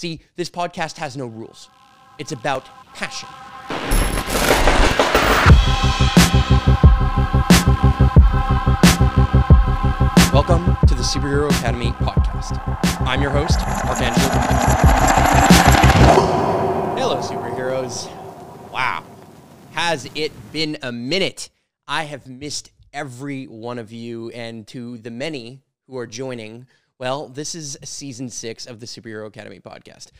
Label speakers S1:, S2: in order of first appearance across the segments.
S1: See, this podcast has no rules, it's about passion. Welcome to the Superhero Academy podcast. I'm your host, Marc Angelo. Hello, superheroes. Wow. Has it been a minute? I have missed every one of you, and to the many who are joining, well, this is season six of the Superhero Academy podcast.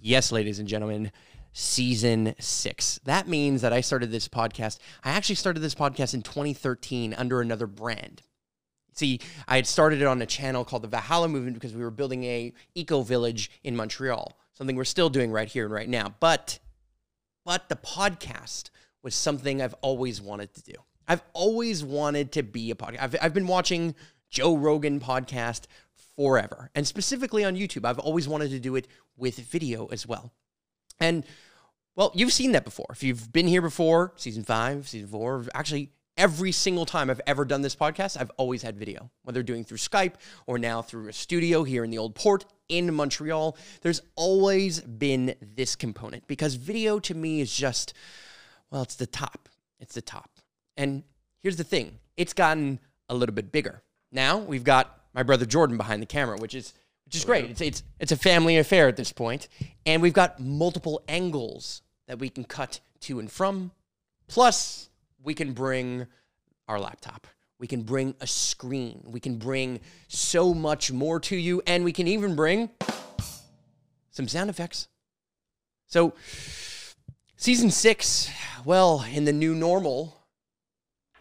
S1: Yes, ladies and gentlemen, season six. That means that I started this podcast. I actually started this podcast in 2013 under another brand. See, I had started it on a channel called the Valhalla Movement because we were building a eco village in Montreal, something we're still doing right here and right now. But, but the podcast was something I've always wanted to do. I've always wanted to be a podcast. I've, I've been watching Joe Rogan podcast forever, and specifically on YouTube. I've always wanted to do it with video as well. And well, you've seen that before. If you've been here before, season five, season four, actually every single time I've ever done this podcast, I've always had video, whether doing through Skype or now through a studio here in the old port in Montreal. There's always been this component because video to me is just, well, it's the top. It's the top. And here's the thing it's gotten a little bit bigger. Now we've got my brother Jordan behind the camera, which is which is oh, great. It's, it's it's a family affair at this point, and we've got multiple angles that we can cut to and from. Plus, we can bring our laptop. We can bring a screen. We can bring so much more to you. And we can even bring some sound effects. So, season six, well, in the new normal,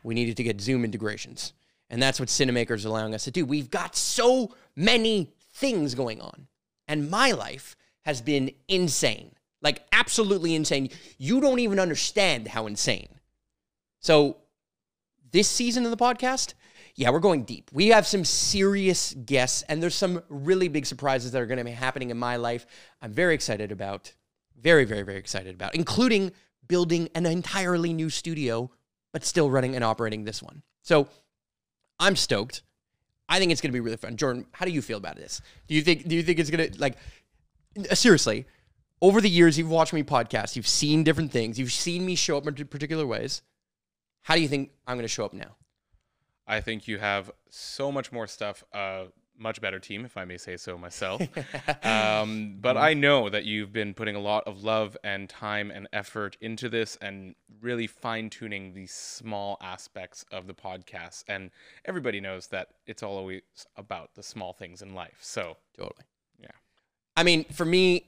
S1: we needed to get Zoom integrations. And that's what Cinamaker's allowing us to do. We've got so many things going on. And my life has been insane like, absolutely insane. You don't even understand how insane. So, this season of the podcast, yeah, we're going deep. We have some serious guests, and there's some really big surprises that are going to be happening in my life. I'm very excited about, very, very, very excited about, including building an entirely new studio, but still running and operating this one. So I'm stoked. I think it's going to be really fun. Jordan, how do you feel about this? Do you think do you think it's going to like seriously? Over the years, you've watched me podcast. You've seen different things. You've seen me show up in particular ways. How do you think I'm going to show up now?
S2: I think you have so much more stuff. Uh, much better team, if I may say so myself. um, but I know that you've been putting a lot of love and time and effort into this and really fine tuning these small aspects of the podcast. And everybody knows that it's always about the small things in life. So,
S1: totally.
S2: Yeah.
S1: I mean, for me,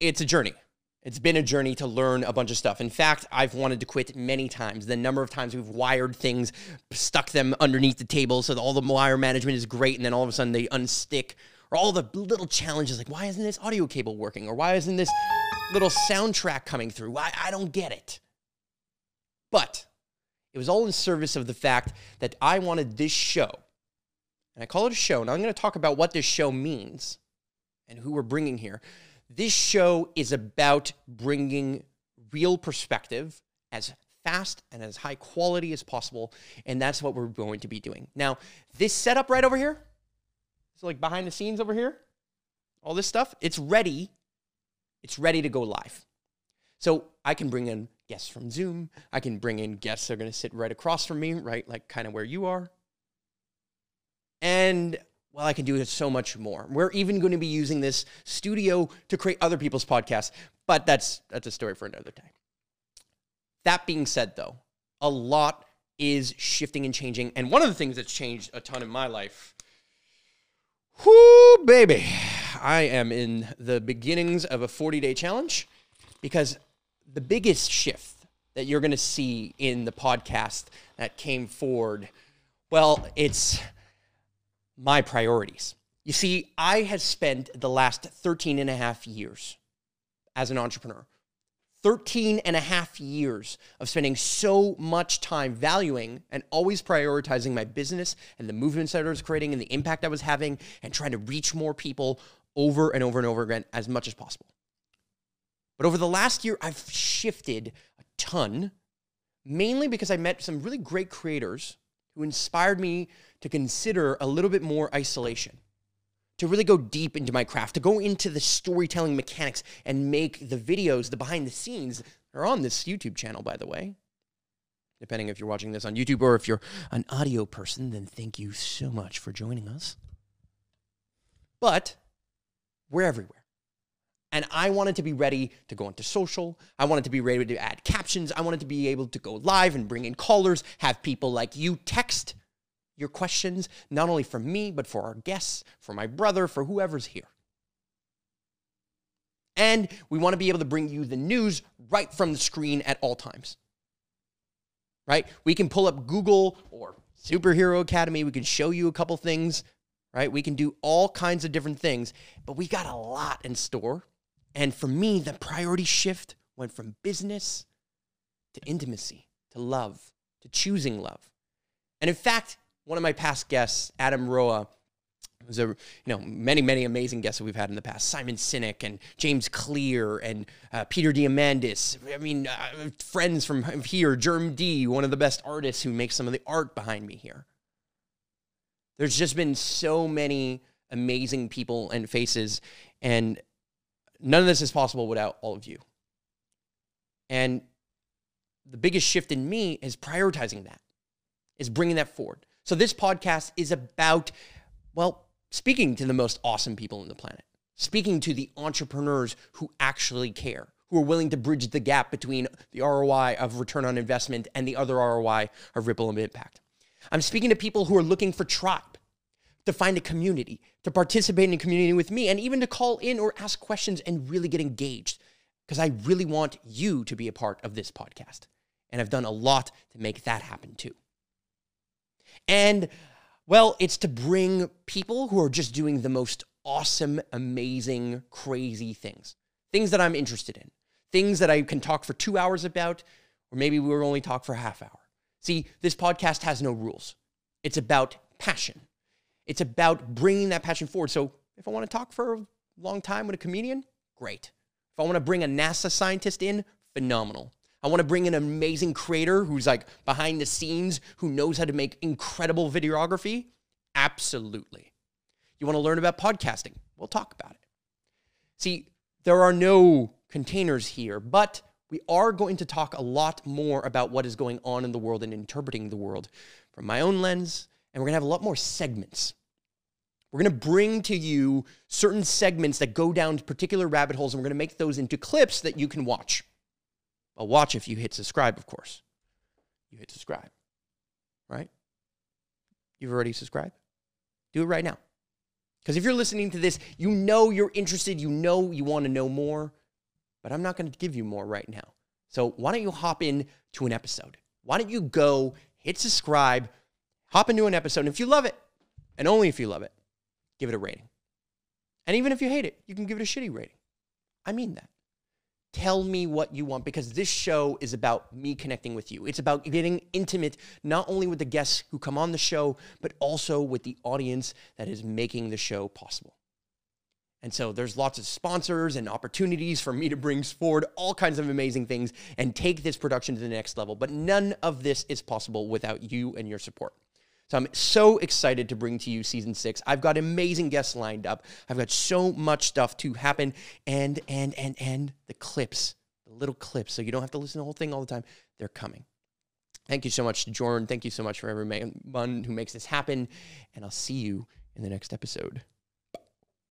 S1: it's a journey. It's been a journey to learn a bunch of stuff. In fact, I've wanted to quit many times. The number of times we've wired things, stuck them underneath the table so all the wire management is great, and then all of a sudden they unstick, or all the little challenges like, why isn't this audio cable working? Or why isn't this little soundtrack coming through? Why I don't get it. But it was all in service of the fact that I wanted this show, and I call it a show, and I'm going to talk about what this show means and who we're bringing here. This show is about bringing real perspective as fast and as high quality as possible. And that's what we're going to be doing. Now, this setup right over here, so like behind the scenes over here, all this stuff, it's ready. It's ready to go live. So I can bring in guests from Zoom. I can bring in guests that are going to sit right across from me, right? Like kind of where you are. And well, I can do so much more. We're even going to be using this studio to create other people's podcasts, but that's that's a story for another time. That being said, though, a lot is shifting and changing, and one of the things that's changed a ton in my life, whoo, baby, I am in the beginnings of a 40 day challenge because the biggest shift that you're going to see in the podcast that came forward, well, it's my priorities. You see, I had spent the last 13 and a half years as an entrepreneur. 13 and a half years of spending so much time valuing and always prioritizing my business and the movements that I was creating and the impact I was having and trying to reach more people over and over and over again as much as possible. But over the last year, I've shifted a ton, mainly because I met some really great creators who inspired me to consider a little bit more isolation. to really go deep into my craft, to go into the storytelling mechanics and make the videos, the behind the scenes, are on this YouTube channel, by the way. Depending if you're watching this on YouTube or if you're an audio person, then thank you so much for joining us. But we're everywhere. And I wanted to be ready to go into social. I wanted to be ready to add captions. I wanted to be able to go live and bring in callers, have people like you text your questions, not only for me, but for our guests, for my brother, for whoever's here. And we want to be able to bring you the news right from the screen at all times. Right? We can pull up Google or Superhero Academy. We can show you a couple things, right? We can do all kinds of different things, but we got a lot in store and for me, the priority shift went from business to intimacy, to love, to choosing love. And in fact, one of my past guests, Adam Roa, was a you know many many amazing guests that we've had in the past simon sinek and james clear and uh, peter diamandis i mean uh, friends from here germ d one of the best artists who makes some of the art behind me here there's just been so many amazing people and faces and None of this is possible without all of you. And the biggest shift in me is prioritizing that, is bringing that forward. So this podcast is about, well, speaking to the most awesome people on the planet, speaking to the entrepreneurs who actually care, who are willing to bridge the gap between the ROI of return on investment and the other ROI of ripple and impact. I'm speaking to people who are looking for tribe, to find a community, to participate in a community with me, and even to call in or ask questions and really get engaged. Because I really want you to be a part of this podcast. And I've done a lot to make that happen too. And well, it's to bring people who are just doing the most awesome, amazing, crazy things. Things that I'm interested in. Things that I can talk for two hours about, or maybe we will only talk for a half hour. See, this podcast has no rules. It's about passion. It's about bringing that passion forward. So if I want to talk for a long time with a comedian, great. If I want to bring a NASA scientist in, phenomenal. I want to bring an amazing creator who's like behind the scenes, who knows how to make incredible videography, absolutely. You want to learn about podcasting? We'll talk about it. See, there are no containers here, but we are going to talk a lot more about what is going on in the world and interpreting the world from my own lens and we're going to have a lot more segments. We're going to bring to you certain segments that go down particular rabbit holes, and we're going to make those into clips that you can watch. Well, watch if you hit subscribe, of course. You hit subscribe, right? You've already subscribed? Do it right now. Because if you're listening to this, you know you're interested, you know you want to know more, but I'm not going to give you more right now. So why don't you hop in to an episode? Why don't you go hit subscribe? Hop into an episode, and if you love it, and only if you love it, give it a rating. And even if you hate it, you can give it a shitty rating. I mean that. Tell me what you want because this show is about me connecting with you. It's about getting intimate, not only with the guests who come on the show, but also with the audience that is making the show possible. And so there's lots of sponsors and opportunities for me to bring forward all kinds of amazing things and take this production to the next level. But none of this is possible without you and your support. So I'm so excited to bring to you season six. I've got amazing guests lined up. I've got so much stuff to happen, and and and and the clips, the little clips, so you don't have to listen to the whole thing all the time. They're coming. Thank you so much, Jordan. Thank you so much for everyone who makes this happen, and I'll see you in the next episode.